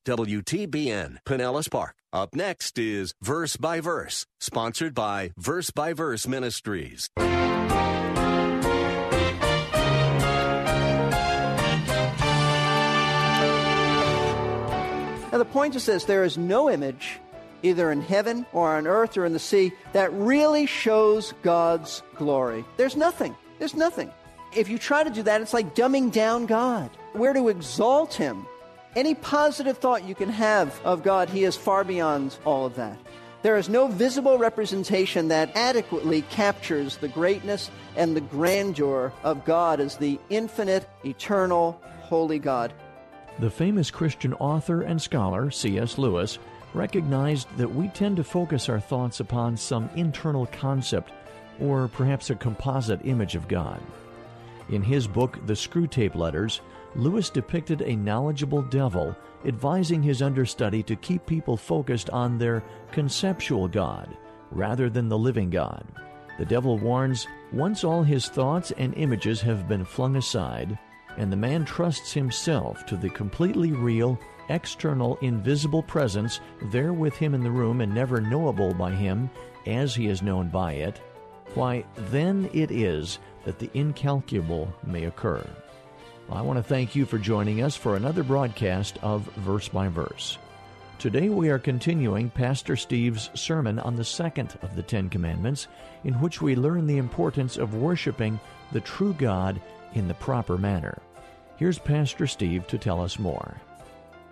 WTBN, Pinellas Park. Up next is Verse by Verse, sponsored by Verse by Verse Ministries. Now, the point is this there is no image, either in heaven or on earth or in the sea, that really shows God's glory. There's nothing. There's nothing. If you try to do that, it's like dumbing down God. We're to exalt Him. Any positive thought you can have of God, He is far beyond all of that. There is no visible representation that adequately captures the greatness and the grandeur of God as the infinite, eternal, holy God. The famous Christian author and scholar C.S. Lewis recognized that we tend to focus our thoughts upon some internal concept or perhaps a composite image of God. In his book, The Screwtape Letters, Lewis depicted a knowledgeable devil advising his understudy to keep people focused on their conceptual God rather than the living God. The devil warns once all his thoughts and images have been flung aside, and the man trusts himself to the completely real, external, invisible presence there with him in the room and never knowable by him as he is known by it, why, then it is that the incalculable may occur. I want to thank you for joining us for another broadcast of Verse by Verse. Today we are continuing Pastor Steve's sermon on the second of the Ten Commandments, in which we learn the importance of worshiping the true God in the proper manner. Here's Pastor Steve to tell us more.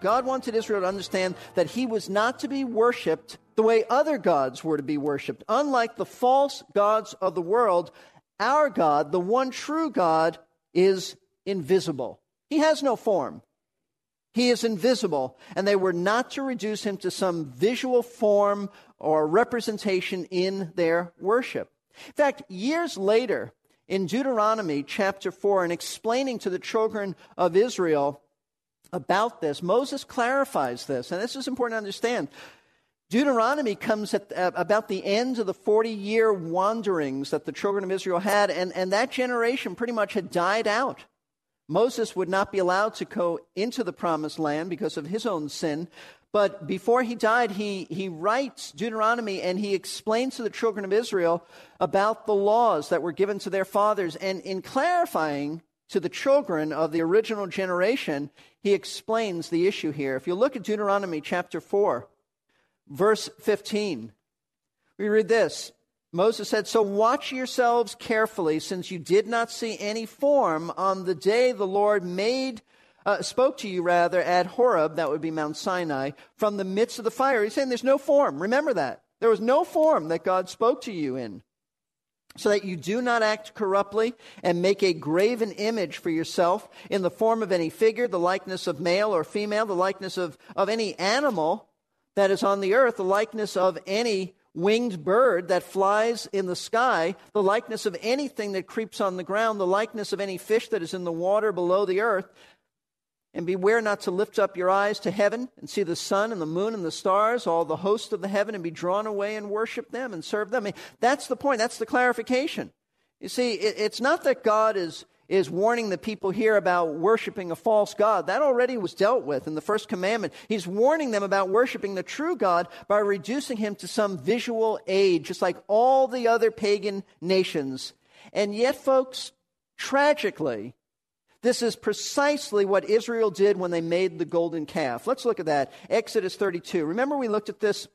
God wanted Israel to understand that he was not to be worshiped the way other gods were to be worshiped. Unlike the false gods of the world, our God, the one true God, is invisible. He has no form. He is invisible, and they were not to reduce him to some visual form or representation in their worship. In fact, years later, in Deuteronomy chapter 4 and explaining to the children of Israel about this, Moses clarifies this, and this is important to understand. Deuteronomy comes at uh, about the end of the 40 year wanderings that the children of Israel had, and, and that generation pretty much had died out. Moses would not be allowed to go into the promised land because of his own sin. But before he died, he, he writes Deuteronomy and he explains to the children of Israel about the laws that were given to their fathers. And in clarifying to the children of the original generation, he explains the issue here. If you look at Deuteronomy chapter 4, verse 15, we read this Moses said, So watch yourselves carefully, since you did not see any form on the day the Lord made uh, spoke to you rather at Horeb, that would be Mount Sinai, from the midst of the fire. He's saying there's no form. Remember that. There was no form that God spoke to you in. So that you do not act corruptly and make a graven image for yourself in the form of any figure, the likeness of male or female, the likeness of, of any animal that is on the earth, the likeness of any winged bird that flies in the sky, the likeness of anything that creeps on the ground, the likeness of any fish that is in the water below the earth. And beware not to lift up your eyes to heaven and see the sun and the moon and the stars, all the hosts of the heaven, and be drawn away and worship them and serve them. I mean, that's the point. That's the clarification. You see, it, it's not that God is, is warning the people here about worshiping a false God. That already was dealt with in the first commandment. He's warning them about worshiping the true God by reducing him to some visual aid, just like all the other pagan nations. And yet, folks, tragically, this is precisely what Israel did when they made the golden calf. Let's look at that. Exodus 32. Remember, we looked at this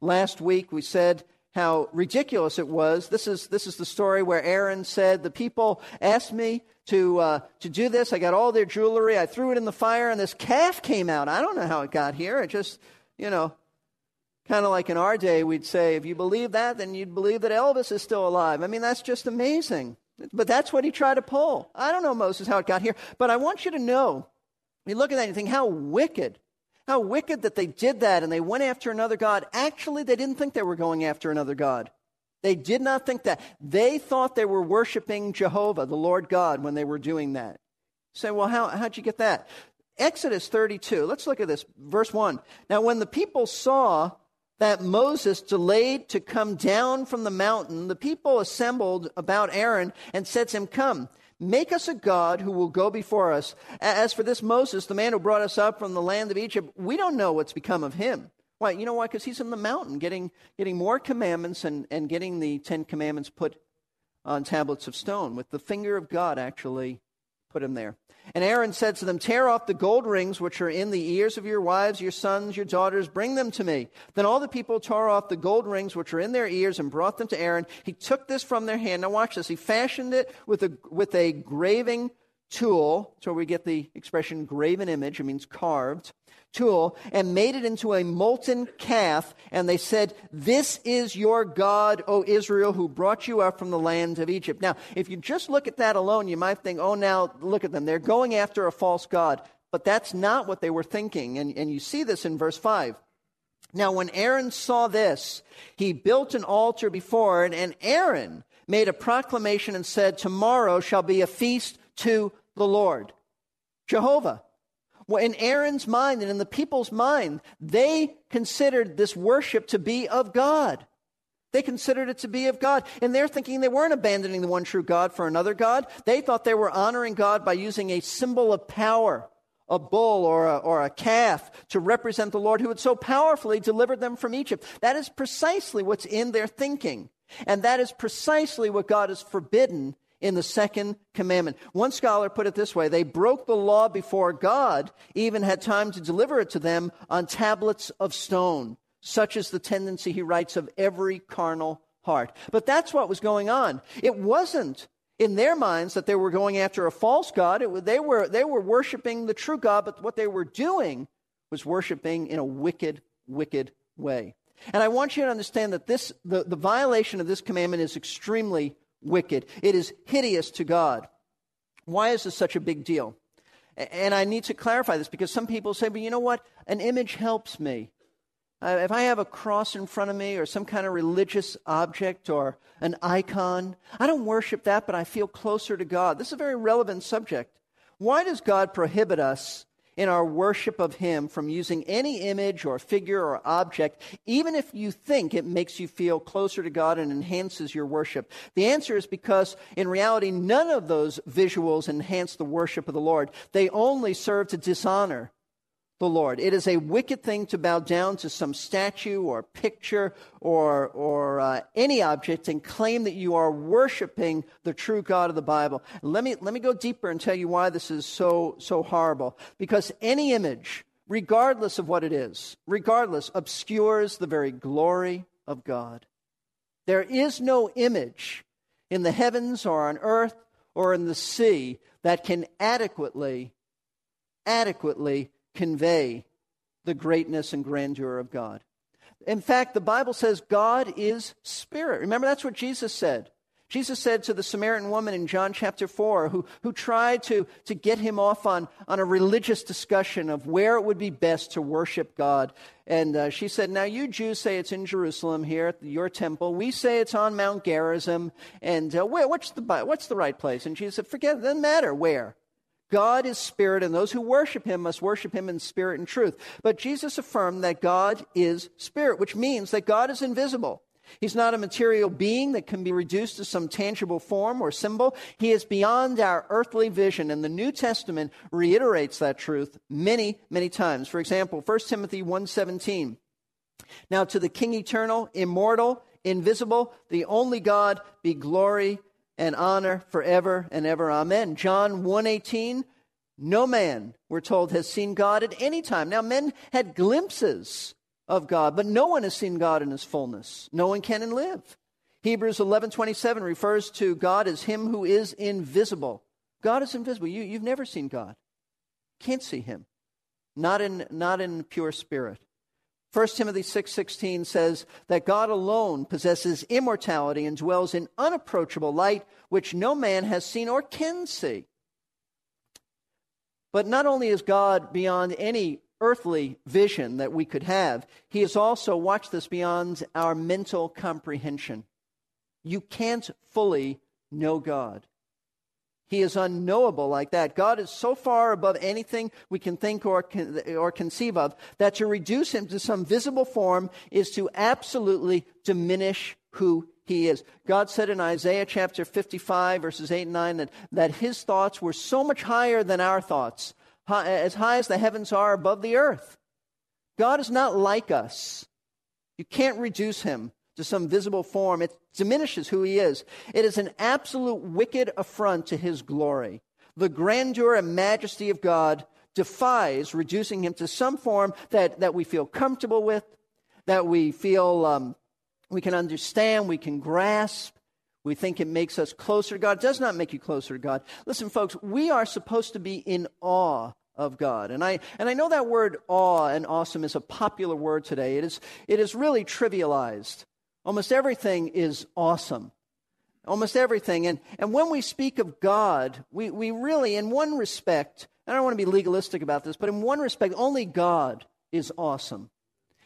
last week. We said how ridiculous it was. This is, this is the story where Aaron said, The people asked me to, uh, to do this. I got all their jewelry. I threw it in the fire, and this calf came out. I don't know how it got here. It just, you know, kind of like in our day, we'd say, if you believe that, then you'd believe that Elvis is still alive. I mean, that's just amazing. But that's what he tried to pull. I don't know, Moses, how it got here, but I want you to know, you look at that and you think, how wicked. How wicked that they did that and they went after another God. Actually, they didn't think they were going after another God. They did not think that. They thought they were worshiping Jehovah, the Lord God, when they were doing that. You say, well, how, how'd you get that? Exodus 32. Let's look at this. Verse 1. Now, when the people saw that Moses delayed to come down from the mountain, the people assembled about Aaron and said to him, Come, Make us a God who will go before us. As for this Moses, the man who brought us up from the land of Egypt, we don't know what's become of him. Why? You know why? Because he's in the mountain getting, getting more commandments and, and getting the Ten Commandments put on tablets of stone, with the finger of God actually put him there. And Aaron said to them, Tear off the gold rings which are in the ears of your wives, your sons, your daughters, bring them to me. Then all the people tore off the gold rings which were in their ears and brought them to Aaron. He took this from their hand. Now watch this. He fashioned it with a, with a graving tool. So we get the expression graven image. It means carved tool and made it into a molten calf. And they said, This is your God, O Israel, who brought you up from the land of Egypt. Now, if you just look at that alone, you might think, Oh, now look at them. They're going after a false God. But that's not what they were thinking. And, and you see this in verse 5. Now, when Aaron saw this, he built an altar before it, and Aaron made a proclamation and said, Tomorrow shall be a feast to the Lord. Jehovah. Well, in Aaron's mind and in the people's mind, they considered this worship to be of God. They considered it to be of God. And they're thinking they weren't abandoning the one true God for another God. They thought they were honoring God by using a symbol of power, a bull or a, or a calf, to represent the Lord who had so powerfully delivered them from Egypt. That is precisely what's in their thinking. And that is precisely what God has forbidden in the second commandment. One scholar put it this way they broke the law before God even had time to deliver it to them on tablets of stone. Such is the tendency, he writes, of every carnal heart. But that's what was going on. It wasn't in their minds that they were going after a false God. It, they, were, they were worshiping the true God, but what they were doing was worshiping in a wicked, wicked way. And I want you to understand that this, the, the violation of this commandment is extremely wicked. It is hideous to God. Why is this such a big deal? And I need to clarify this because some people say, but you know what? An image helps me. Uh, if I have a cross in front of me or some kind of religious object or an icon, I don't worship that, but I feel closer to God. This is a very relevant subject. Why does God prohibit us in our worship of Him from using any image or figure or object, even if you think it makes you feel closer to God and enhances your worship? The answer is because in reality, none of those visuals enhance the worship of the Lord. They only serve to dishonor the Lord. It is a wicked thing to bow down to some statue or picture or, or uh, any object and claim that you are worshiping the true God of the Bible. Let me, let me go deeper and tell you why this is so, so horrible. Because any image, regardless of what it is, regardless, obscures the very glory of God. There is no image in the heavens or on earth or in the sea that can adequately, adequately convey the greatness and grandeur of God. In fact, the Bible says God is spirit. Remember, that's what Jesus said. Jesus said to the Samaritan woman in John chapter 4, who, who tried to, to get him off on, on a religious discussion of where it would be best to worship God. And uh, she said, Now, you Jews say it's in Jerusalem here at your temple. We say it's on Mount Gerizim. And uh, where, what's, the, what's the right place? And Jesus said, Forget it, doesn't matter where. God is spirit, and those who worship him must worship him in spirit and truth. But Jesus affirmed that God is spirit, which means that God is invisible. He's not a material being that can be reduced to some tangible form or symbol. He is beyond our earthly vision, and the New Testament reiterates that truth many, many times. For example, 1 Timothy 1:17. Now to the King eternal, immortal, invisible, the only God, be glory and honor forever and ever. Amen. John 1:18 No man, we're told, has seen God at any time. Now men had glimpses of God, but no one has seen God in his fullness. No one can and live. Hebrews 11:27 refers to God as him who is invisible. God is invisible. You, you've never seen God. Can't see him. Not in, not in pure spirit. 1 Timothy 6:16 says that God alone possesses immortality and dwells in unapproachable light which no man has seen or can see. But not only is God beyond any earthly vision that we could have, he is also watch this beyond our mental comprehension. You can't fully know God. He is unknowable like that. God is so far above anything we can think or, con- or conceive of that to reduce him to some visible form is to absolutely diminish who he is. God said in Isaiah chapter 55, verses 8 and 9, that, that his thoughts were so much higher than our thoughts, high, as high as the heavens are above the earth. God is not like us. You can't reduce him to some visible form. It diminishes who he is. It is an absolute wicked affront to his glory. The grandeur and majesty of God defies reducing him to some form that, that we feel comfortable with, that we feel um, we can understand, we can grasp. We think it makes us closer to God. It does not make you closer to God. Listen, folks, we are supposed to be in awe of God. And I, and I know that word awe and awesome is a popular word today. It is, it is really trivialized. Almost everything is awesome. Almost everything. And, and when we speak of God, we, we really, in one respect, I don't want to be legalistic about this, but in one respect, only God is awesome.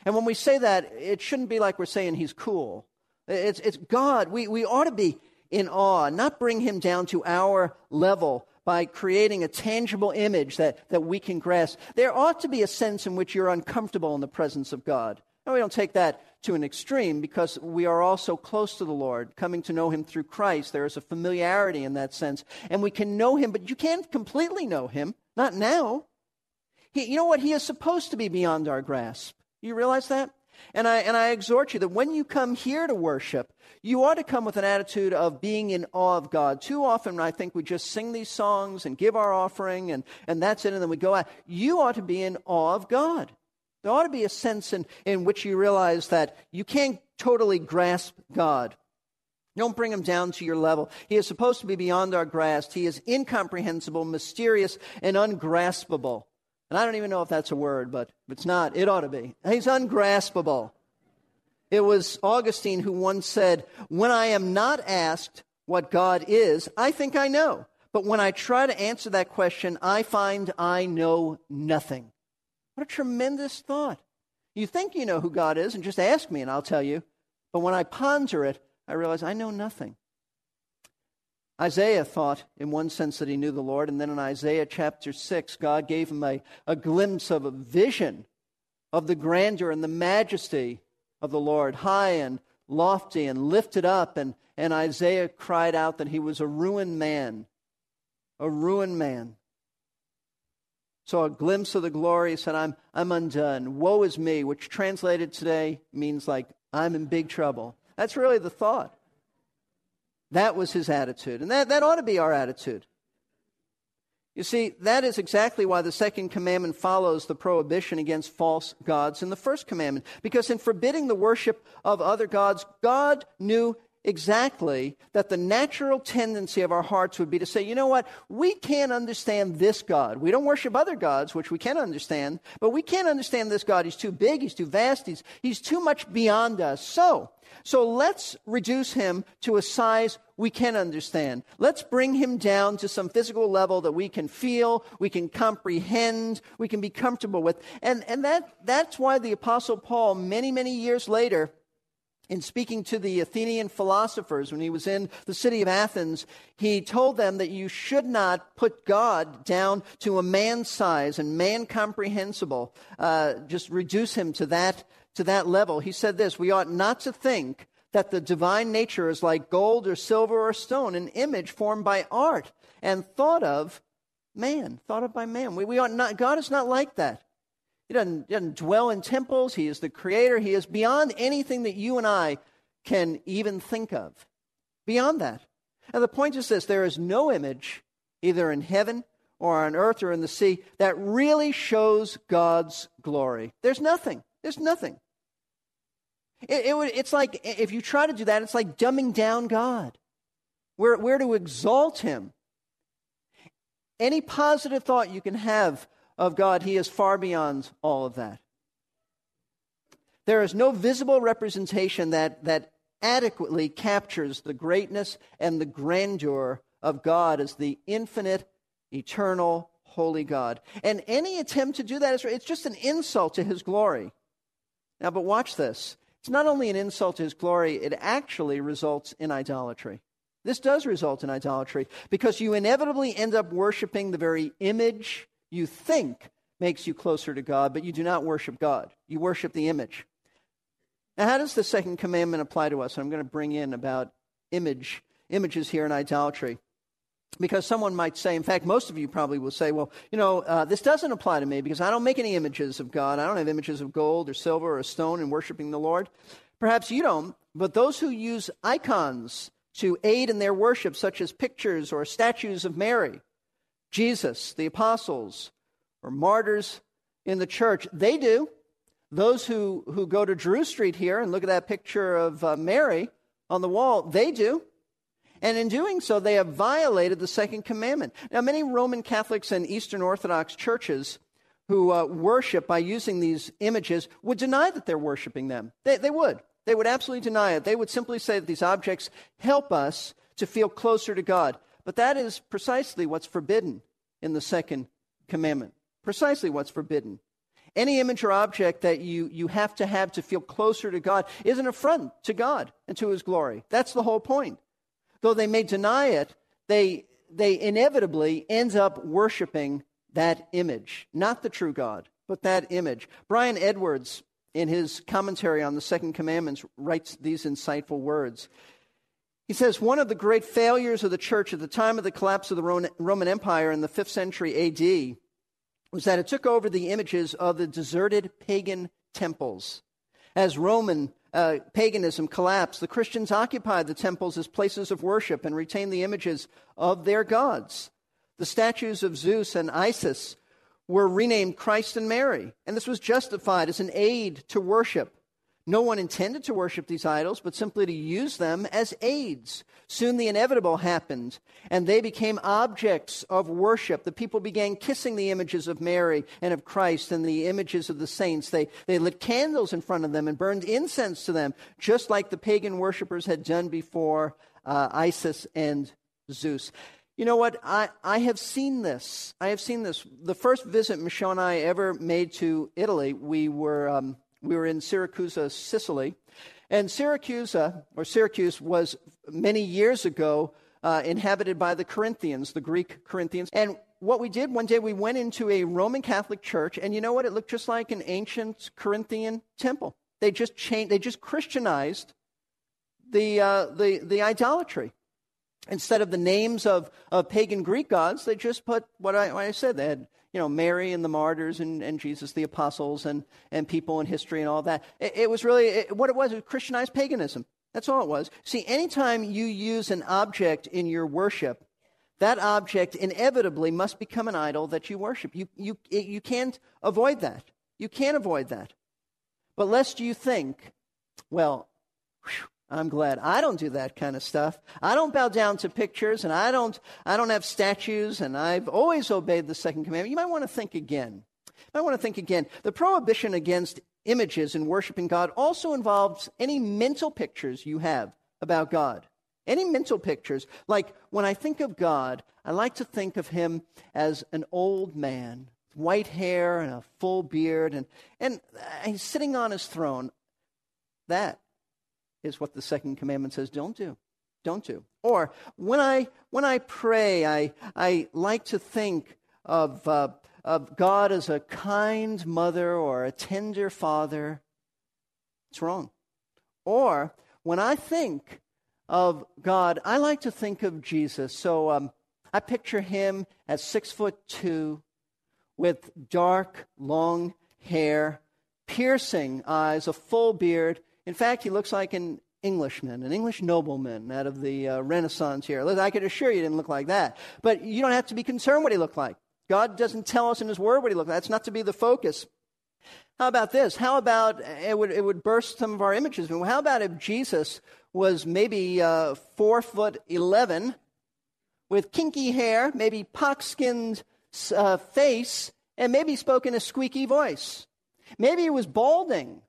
And when we say that, it shouldn't be like we're saying he's cool. It's, it's God. We, we ought to be in awe, not bring him down to our level by creating a tangible image that, that we can grasp. There ought to be a sense in which you're uncomfortable in the presence of God. And we don't take that to an extreme because we are all so close to the Lord, coming to know Him through Christ. There is a familiarity in that sense. And we can know Him, but you can't completely know Him. Not now. He, you know what? He is supposed to be beyond our grasp. You realize that? And I, and I exhort you that when you come here to worship, you ought to come with an attitude of being in awe of God. Too often, I think we just sing these songs and give our offering, and, and that's it, and then we go out. You ought to be in awe of God. There ought to be a sense in, in which you realize that you can't totally grasp God. Don't bring him down to your level. He is supposed to be beyond our grasp. He is incomprehensible, mysterious, and ungraspable. And I don't even know if that's a word, but if it's not, it ought to be. He's ungraspable. It was Augustine who once said, When I am not asked what God is, I think I know. But when I try to answer that question, I find I know nothing. What a tremendous thought. You think you know who God is, and just ask me, and I'll tell you. But when I ponder it, I realize I know nothing. Isaiah thought, in one sense, that he knew the Lord, and then in Isaiah chapter 6, God gave him a, a glimpse of a vision of the grandeur and the majesty of the Lord, high and lofty and lifted up. And, and Isaiah cried out that he was a ruined man, a ruined man. Saw a glimpse of the glory, said, I'm, I'm undone. Woe is me, which translated today means like, I'm in big trouble. That's really the thought. That was his attitude. And that, that ought to be our attitude. You see, that is exactly why the second commandment follows the prohibition against false gods in the first commandment. Because in forbidding the worship of other gods, God knew exactly that the natural tendency of our hearts would be to say, you know what, we can't understand this God. We don't worship other gods, which we can understand, but we can't understand this God. He's too big, he's too vast, he's, he's too much beyond us. So, so let's reduce him to a size we can understand. Let's bring him down to some physical level that we can feel, we can comprehend, we can be comfortable with. And, and that, that's why the Apostle Paul, many, many years later, in speaking to the Athenian philosophers when he was in the city of Athens, he told them that you should not put God down to a man's size and man comprehensible, uh, just reduce him to that, to that level. He said this We ought not to think that the divine nature is like gold or silver or stone, an image formed by art and thought of man, thought of by man. We, we ought not, God is not like that. He doesn't, doesn't dwell in temples. He is the creator. He is beyond anything that you and I can even think of. Beyond that. And the point is this there is no image, either in heaven or on earth or in the sea, that really shows God's glory. There's nothing. There's nothing. It, it it's like, if you try to do that, it's like dumbing down God. We're, we're to exalt Him. Any positive thought you can have of God, He is far beyond all of that. There is no visible representation that, that adequately captures the greatness and the grandeur of God as the infinite, eternal, holy God. And any attempt to do that is it's just an insult to his glory. Now, but watch this. It's not only an insult to his glory, it actually results in idolatry. This does result in idolatry because you inevitably end up worshiping the very image you think makes you closer to God, but you do not worship God. You worship the image. Now, how does the second commandment apply to us? I'm going to bring in about image, images here in idolatry. Because someone might say, in fact, most of you probably will say, well, you know, uh, this doesn't apply to me because I don't make any images of God. I don't have images of gold or silver or stone in worshiping the Lord. Perhaps you don't, but those who use icons to aid in their worship, such as pictures or statues of Mary, Jesus, the apostles, or martyrs in the church, they do. Those who, who go to Drew Street here and look at that picture of uh, Mary on the wall, they do. And in doing so, they have violated the second commandment. Now, many Roman Catholics and Eastern Orthodox churches who uh, worship by using these images would deny that they're worshiping them. They, they would. They would absolutely deny it. They would simply say that these objects help us to feel closer to God. But that is precisely what's forbidden in the second commandment. Precisely what's forbidden. Any image or object that you, you have to have to feel closer to God is an affront to God and to His glory. That's the whole point. Though they may deny it, they, they inevitably end up worshiping that image, not the true God, but that image. Brian Edwards, in his commentary on the Second Commandments, writes these insightful words. He says, One of the great failures of the church at the time of the collapse of the Roman Empire in the 5th century AD was that it took over the images of the deserted pagan temples. As Roman uh, paganism collapsed, the Christians occupied the temples as places of worship and retained the images of their gods. The statues of Zeus and Isis were renamed Christ and Mary, and this was justified as an aid to worship. No one intended to worship these idols, but simply to use them as aids. Soon the inevitable happened, and they became objects of worship. The people began kissing the images of Mary and of Christ and the images of the saints. They, they lit candles in front of them and burned incense to them, just like the pagan worshippers had done before uh, Isis and Zeus. You know what? I, I have seen this. I have seen this. The first visit Michelle and I ever made to Italy, we were. Um, we were in Syracuse, Sicily. And Syracuse, or Syracuse, was many years ago uh, inhabited by the Corinthians, the Greek Corinthians. And what we did one day, we went into a Roman Catholic church, and you know what? It looked just like an ancient Corinthian temple. They just changed, they just Christianized the, uh, the, the idolatry. Instead of the names of, of pagan Greek gods, they just put what I, what I said. They had you know, Mary and the martyrs and, and Jesus, the apostles, and, and people in history and all that. It, it was really it, what it was, it was Christianized paganism. That's all it was. See, anytime you use an object in your worship, that object inevitably must become an idol that you worship. You, you, you can't avoid that. You can't avoid that. But lest you think, well, whew, I'm glad I don't do that kind of stuff. I don't bow down to pictures and I don't I don't have statues and I've always obeyed the second commandment. You might want to think again. You might want to think again. The prohibition against images in worshiping God also involves any mental pictures you have about God. Any mental pictures. Like when I think of God, I like to think of him as an old man, white hair and a full beard and and he's sitting on his throne. That is what the second commandment says don't do. Don't do. Or when I, when I pray, I, I like to think of, uh, of God as a kind mother or a tender father. It's wrong. Or when I think of God, I like to think of Jesus. So um, I picture him as six foot two with dark, long hair, piercing eyes, a full beard, in fact, he looks like an Englishman, an English nobleman out of the uh, Renaissance here. I can assure you he didn't look like that. But you don't have to be concerned what he looked like. God doesn't tell us in his word what he looked like. That's not to be the focus. How about this? How about it would, it would burst some of our images? How about if Jesus was maybe uh, four foot eleven, with kinky hair, maybe pock-skinned uh, face, and maybe spoke in a squeaky voice? Maybe he was balding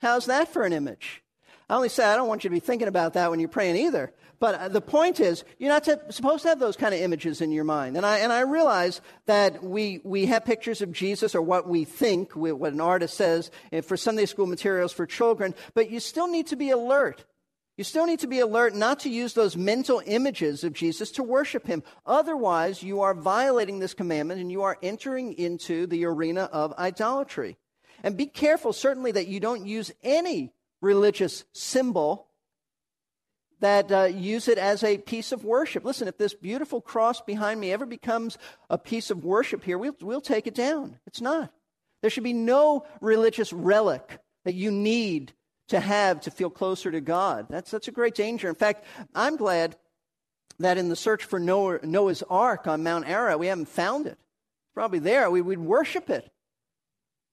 How's that for an image? I only say I don't want you to be thinking about that when you're praying either. But uh, the point is, you're not supposed to have those kind of images in your mind. And I, and I realize that we, we have pictures of Jesus or what we think, what an artist says eh, for Sunday school materials for children, but you still need to be alert. You still need to be alert not to use those mental images of Jesus to worship him. Otherwise, you are violating this commandment and you are entering into the arena of idolatry. And be careful, certainly, that you don't use any religious symbol that uh, use it as a piece of worship. Listen, if this beautiful cross behind me ever becomes a piece of worship here, we'll, we'll take it down. It's not. There should be no religious relic that you need to have to feel closer to God. That's, that's a great danger. In fact, I'm glad that in the search for Noah, Noah's Ark on Mount Ararat, we haven't found it. It's probably there. We, we'd worship it.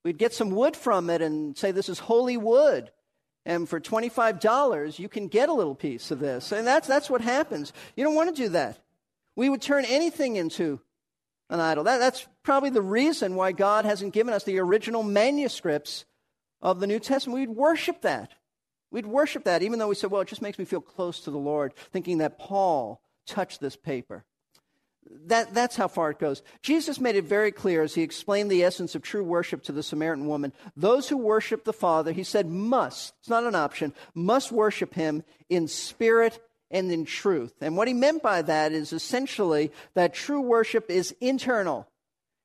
We'd get some wood from it and say, This is holy wood. And for $25, you can get a little piece of this. And that's, that's what happens. You don't want to do that. We would turn anything into an idol. That, that's probably the reason why God hasn't given us the original manuscripts of the New Testament. We'd worship that. We'd worship that, even though we said, well, it just makes me feel close to the Lord, thinking that Paul touched this paper. That, that's how far it goes. Jesus made it very clear as he explained the essence of true worship to the Samaritan woman. Those who worship the Father, he said, must, it's not an option, must worship him in spirit and in truth. And what he meant by that is essentially that true worship is internal.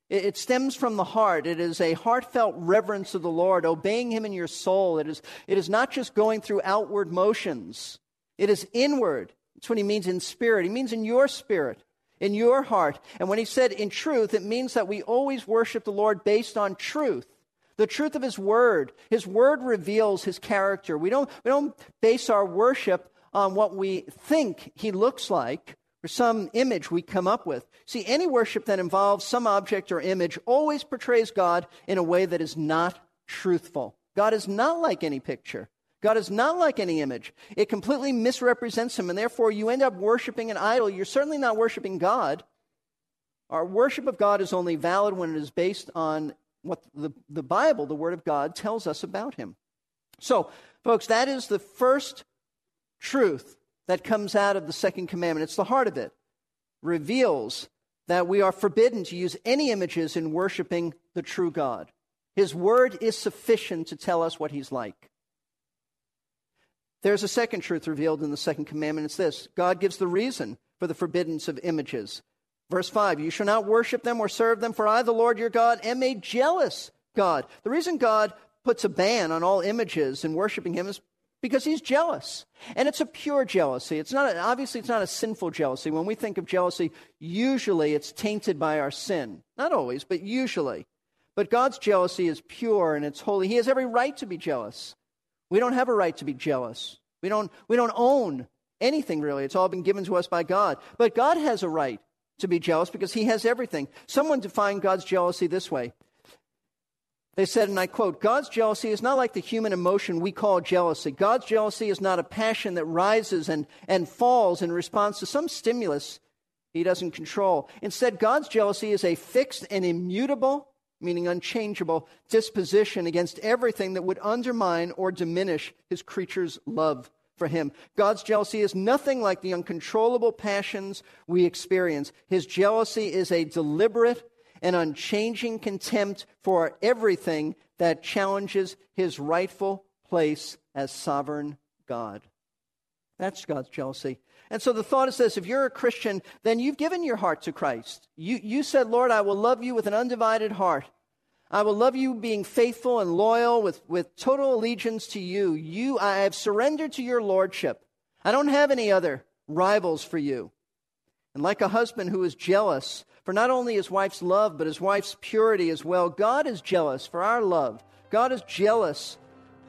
It, it stems from the heart. It is a heartfelt reverence of the Lord, obeying him in your soul. It is, it is not just going through outward motions, it is inward. That's what he means in spirit. He means in your spirit in your heart. And when he said in truth, it means that we always worship the Lord based on truth. The truth of his word. His word reveals his character. We don't, we don't base our worship on what we think he looks like or some image we come up with. See, any worship that involves some object or image always portrays God in a way that is not truthful. God is not like any picture. God is not like any image. It completely misrepresents him, and therefore you end up worshiping an idol. You're certainly not worshiping God. Our worship of God is only valid when it is based on what the, the Bible, the Word of God, tells us about him. So, folks, that is the first truth that comes out of the second commandment. It's the heart of it. Reveals that we are forbidden to use any images in worshiping the true God. His word is sufficient to tell us what he's like. There's a second truth revealed in the second commandment. It's this God gives the reason for the forbiddance of images. Verse 5 You shall not worship them or serve them, for I, the Lord your God, am a jealous God. The reason God puts a ban on all images and worshiping him is because he's jealous. And it's a pure jealousy. It's not a, obviously it's not a sinful jealousy. When we think of jealousy, usually it's tainted by our sin. Not always, but usually. But God's jealousy is pure and it's holy. He has every right to be jealous. We don't have a right to be jealous. We don't, we don't own anything really. It's all been given to us by God. But God has a right to be jealous because he has everything. Someone defined God's jealousy this way. They said, and I quote, God's jealousy is not like the human emotion we call jealousy. God's jealousy is not a passion that rises and, and falls in response to some stimulus he doesn't control. Instead, God's jealousy is a fixed and immutable meaning unchangeable, disposition against everything that would undermine or diminish his creature's love for him. God's jealousy is nothing like the uncontrollable passions we experience. His jealousy is a deliberate and unchanging contempt for everything that challenges his rightful place as sovereign God. That's God's jealousy. And so the thought is this if you're a Christian, then you've given your heart to Christ. You, you said, Lord, I will love you with an undivided heart. I will love you being faithful and loyal with, with total allegiance to you. You, I have surrendered to your lordship. I don't have any other rivals for you. And like a husband who is jealous for not only his wife's love, but his wife's purity as well, God is jealous for our love. God is jealous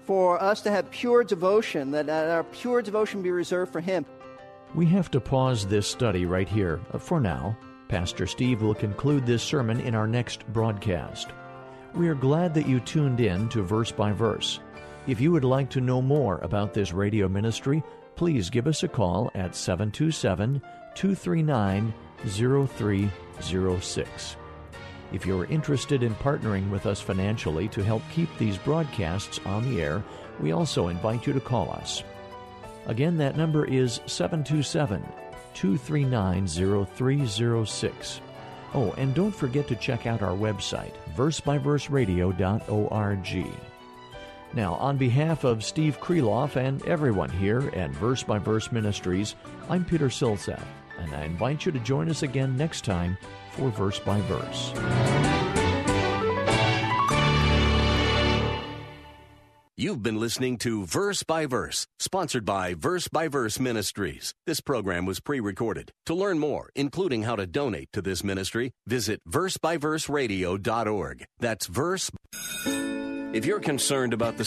for us to have pure devotion, that our pure devotion be reserved for him. We have to pause this study right here uh, for now. Pastor Steve will conclude this sermon in our next broadcast. We are glad that you tuned in to Verse by Verse. If you would like to know more about this radio ministry, please give us a call at 727 239 0306. If you're interested in partnering with us financially to help keep these broadcasts on the air, we also invite you to call us. Again, that number is 727 239 0306. Oh, and don't forget to check out our website, versebyverseradio.org. Now, on behalf of Steve Kreloff and everyone here at Verse by Verse Ministries, I'm Peter Silseth, and I invite you to join us again next time for Verse by Verse. You've been listening to Verse by Verse, sponsored by Verse by Verse Ministries. This program was pre recorded. To learn more, including how to donate to this ministry, visit versebyverseradio.org. That's verse. If you're concerned about the